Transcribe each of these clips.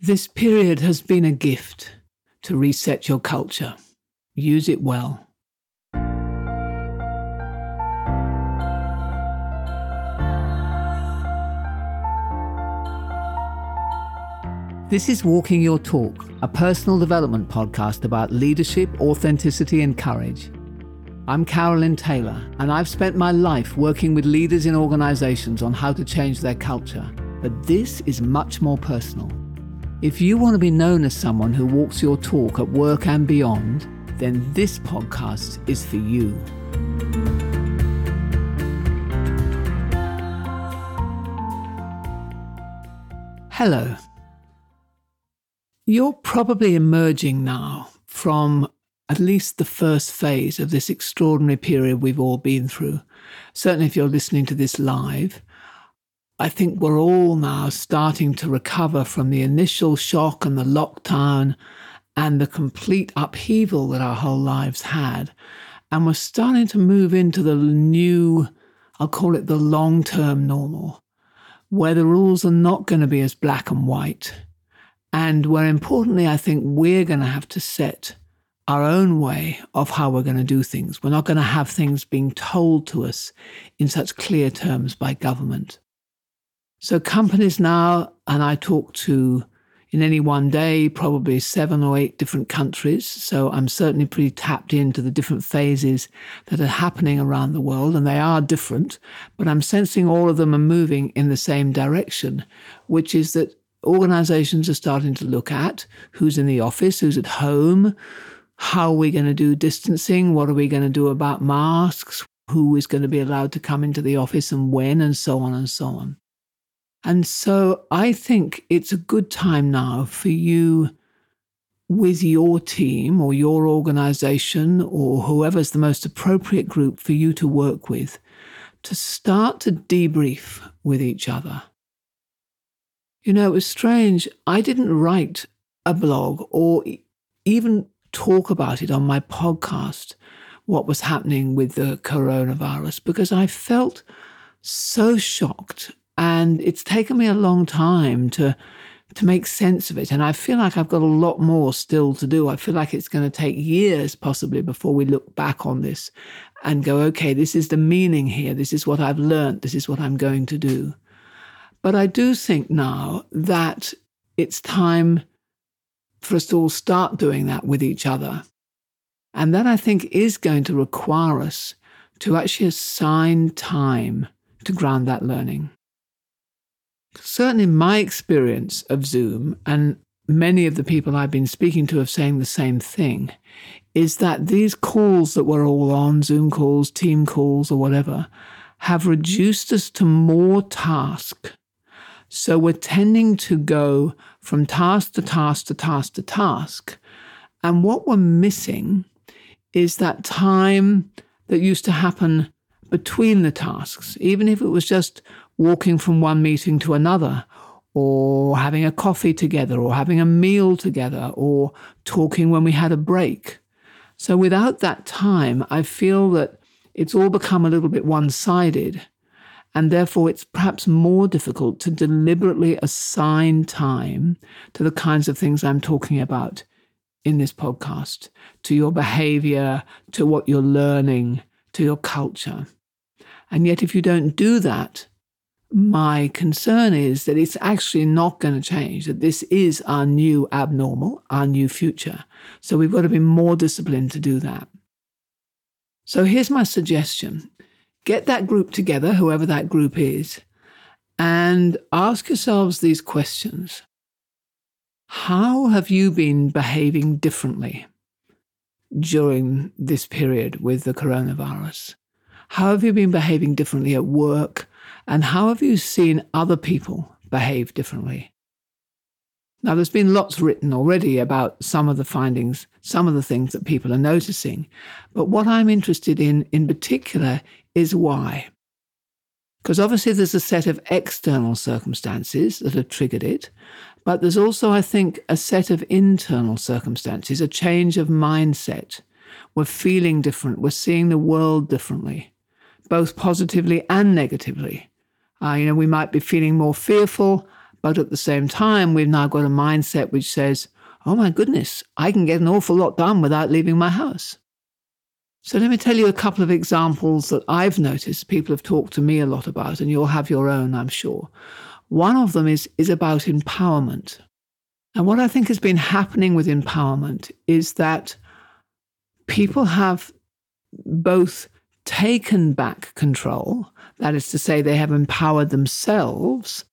This period has been a gift to reset your culture. Use it well. This is Walking Your Talk, a personal development podcast about leadership, authenticity, and courage. I'm Carolyn Taylor, and I've spent my life working with leaders in organizations on how to change their culture. But this is much more personal. If you want to be known as someone who walks your talk at work and beyond, then this podcast is for you. Hello. You're probably emerging now from at least the first phase of this extraordinary period we've all been through. Certainly, if you're listening to this live, I think we're all now starting to recover from the initial shock and the lockdown and the complete upheaval that our whole lives had. And we're starting to move into the new, I'll call it the long term normal, where the rules are not going to be as black and white. And where importantly, I think we're going to have to set our own way of how we're going to do things. We're not going to have things being told to us in such clear terms by government. So companies now, and I talk to in any one day, probably seven or eight different countries. So I'm certainly pretty tapped into the different phases that are happening around the world, and they are different, but I'm sensing all of them are moving in the same direction, which is that organizations are starting to look at who's in the office, who's at home, how are we going to do distancing? What are we going to do about masks? Who is going to be allowed to come into the office and when, and so on and so on. And so I think it's a good time now for you with your team or your organization or whoever's the most appropriate group for you to work with to start to debrief with each other. You know, it was strange. I didn't write a blog or even talk about it on my podcast, what was happening with the coronavirus, because I felt so shocked. And it's taken me a long time to to make sense of it. And I feel like I've got a lot more still to do. I feel like it's going to take years possibly before we look back on this and go, okay, this is the meaning here. This is what I've learned. This is what I'm going to do. But I do think now that it's time for us to all start doing that with each other. And that I think is going to require us to actually assign time to ground that learning. Certainly, my experience of Zoom, and many of the people I've been speaking to have saying the same thing, is that these calls that we're all on, Zoom calls, Teams calls, or whatever, have reduced us to more task so we're tending to go from task to task to task to task. And what we're missing is that time that used to happen between the tasks, even if it was just walking from one meeting to another, or having a coffee together, or having a meal together, or talking when we had a break. So without that time, I feel that it's all become a little bit one sided. And therefore, it's perhaps more difficult to deliberately assign time to the kinds of things I'm talking about in this podcast, to your behavior, to what you're learning, to your culture. And yet, if you don't do that, my concern is that it's actually not going to change, that this is our new abnormal, our new future. So we've got to be more disciplined to do that. So here's my suggestion Get that group together, whoever that group is, and ask yourselves these questions. How have you been behaving differently during this period with the coronavirus? How have you been behaving differently at work? And how have you seen other people behave differently? Now, there's been lots written already about some of the findings, some of the things that people are noticing. But what I'm interested in, in particular, is why. Because obviously there's a set of external circumstances that have triggered it, but there's also, I think, a set of internal circumstances, a change of mindset. We're feeling different, we're seeing the world differently, both positively and negatively. Uh, you know, we might be feeling more fearful, But at the same time, we've now got a mindset which says, oh my goodness, I can get an awful lot done without leaving my house. So let me tell you a couple of examples that I've noticed people have talked to me a lot about, and you'll have your own, I'm sure. One of them is, is about empowerment. And what I think has been happening with empowerment is that people have both taken back control, that is to say, they have empowered themselves,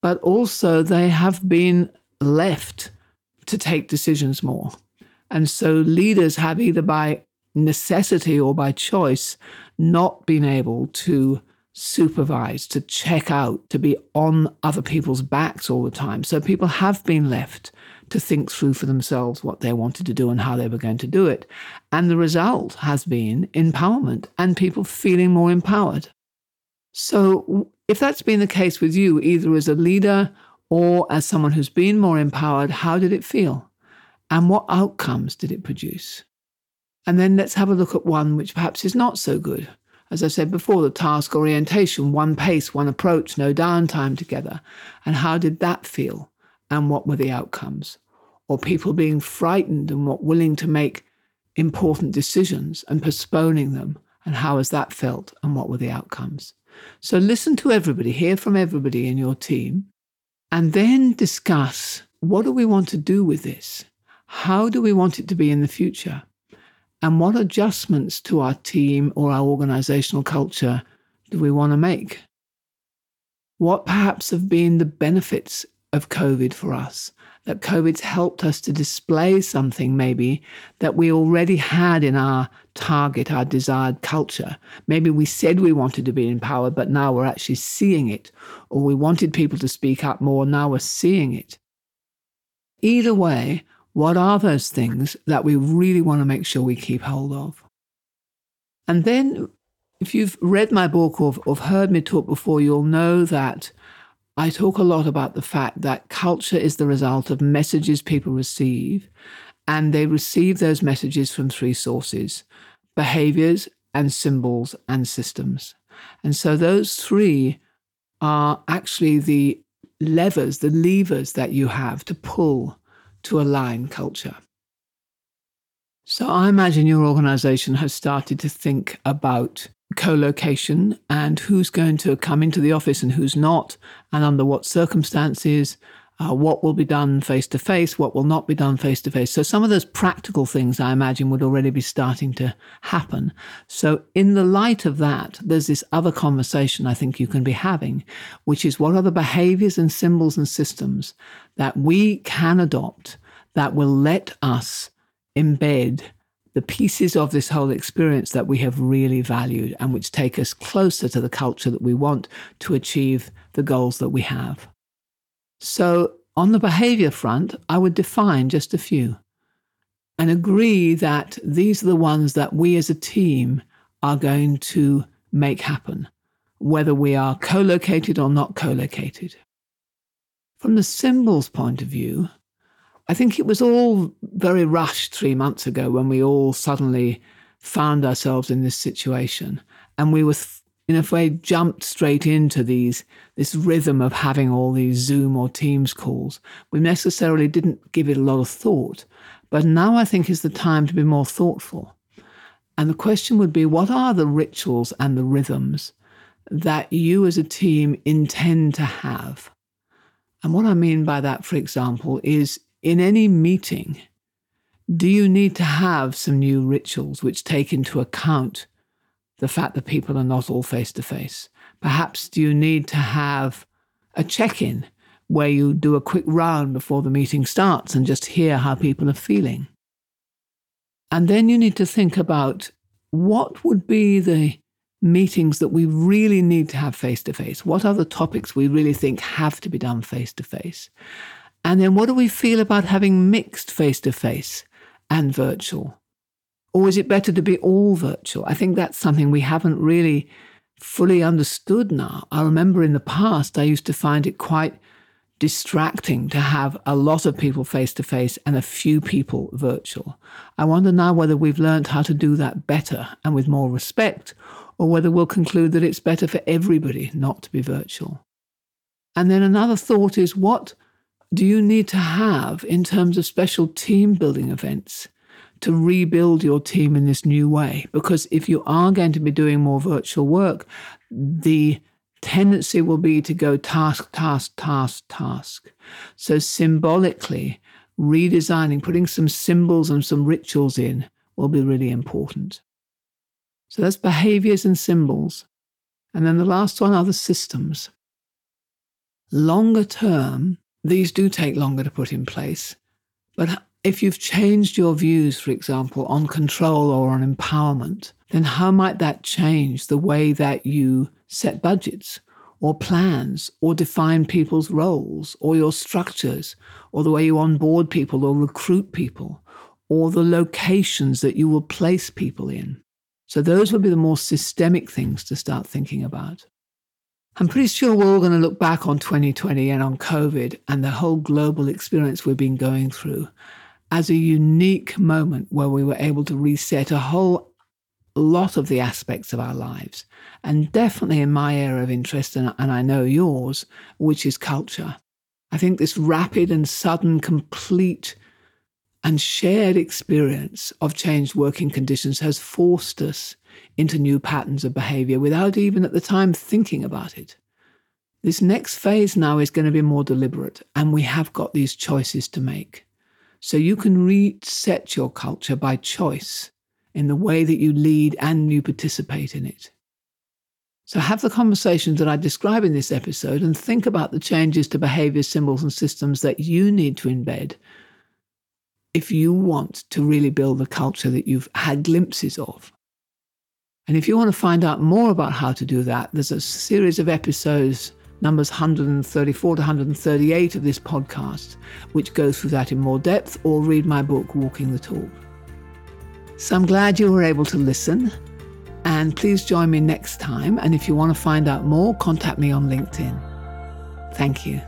but also they have been left to take decisions more. And so leaders have either by necessity or by choice not been able to supervise, to check out, to be on other people's backs all the time. So people have been left to think through for themselves what they wanted to do and how they were going to do it. And the result has been empowerment and people feeling more empowered. So if that's been the case with you, either as a leader or as someone who's been more empowered, how did it feel? And what outcomes did it produce? And then let's have a look at one which perhaps is not so good. As I said before, the task orientation, one pace, one approach, no downtime together. And how did that feel? And what were the outcomes? Or people being frightened and not willing to make important decisions and postponing them. And how has that felt? And what were the outcomes? So listen to everybody, hear from everybody in your team, and then discuss what do we want to do with this? How do we want it to be in the future? And what adjustments to our team or our organizational culture do we want to make? What perhaps have been the benefits of COVID for us? That COVID's helped us to display something maybe that we already had in our target, our desired culture. Maybe we said we wanted to be empowered, but now we're actually seeing it. Or we wanted people to speak up more, now we're seeing it. Either way, what are those things that we really want to make sure we keep hold of? And then, if you've read my book or, heard me talk before, you'll know that I talk a lot about the fact that culture is the result of messages people receive, and they receive those messages from three sources behaviors and symbols and systems. And so those three are actually the levers, the levers that you have to pull to align culture. So I imagine your organization has started to think about co location and who's going to come into the office and who's not, and under what circumstances, uh, what will be done face to face, what will not be done face to face. So, some of those practical things I imagine would already be starting to happen. So, in the light of that, there's this other conversation I think you can be having, which is what are the behaviors and symbols and systems that we can adopt that will let us embed the pieces of this whole experience that we have really valued and which take us closer to the culture that we want to achieve the goals that we have. So, on the behavior front, I would define just a few and agree that these are the ones that we as a team are going to make happen, whether we are co located or not co located. From the symbols point of view, I think it was all very rushed three months ago when we all suddenly found ourselves in this situation. And we were in a way jumped straight into these this rhythm of having all these Zoom or Teams calls. We necessarily didn't give it a lot of thought, but now I think is the time to be more thoughtful. And the question would be what are the rituals and the rhythms that you as a team intend to have? And what I mean by that, for example, is in any meeting, do you need to have some new rituals which take into account the fact that people are not all face to face? Perhaps do you need to have a check in where you do a quick round before the meeting starts and just hear how people are feeling? And then you need to think about what would be the meetings that we really need to have face to face? What are the topics we really think have to be done face to face? And then what do we feel about having mixed face to face and virtual? Or is it better to be all virtual? I think that's something we haven't really fully understood now. I remember in the past, I used to find it quite distracting to have a lot of people face to face and a few people virtual. I wonder now whether we've learned how to do that better and with more respect, or whether we'll conclude that it's better for everybody not to be virtual. And then another thought is what do you need to have in terms of special team building events to rebuild your team in this new way? Because if you are going to be doing more virtual work, the tendency will be to go task, task, task, task. So symbolically, redesigning, putting some symbols and some rituals in will be really important. So that's behaviors and symbols. And then the last one are the systems. Longer term, these do take longer to put in place. But if you've changed your views, for example, on control or on empowerment, then how might that change the way that you set budgets or plans or define people's roles or your structures or the way you onboard people or recruit people or the locations that you will place people in? So, those would be the more systemic things to start thinking about. I'm pretty sure we're all going to look back on 2020 and on COVID and the whole global experience we've been going through as a unique moment where we were able to reset a whole lot of the aspects of our lives. And definitely in my area of interest, and, and I know yours, which is culture. I think this rapid and sudden, complete and shared experience of changed working conditions has forced us into new patterns of behavior without even at the time thinking about it. This next phase now is going to be more deliberate, and we have got these choices to make. So you can reset your culture by choice in the way that you lead and you participate in it. So have the conversations that I describe in this episode and think about the changes to behavior, symbols, and systems that you need to embed if you want to really build the culture that you've had glimpses of. And if you want to find out more about how to do that, there's a series of episodes, numbers 134 to 138 of this podcast, which go through that in more depth, or read my book, Walking the Talk. So I'm glad you were able to listen. And please join me next time. And if you want to find out more, contact me on LinkedIn. Thank you.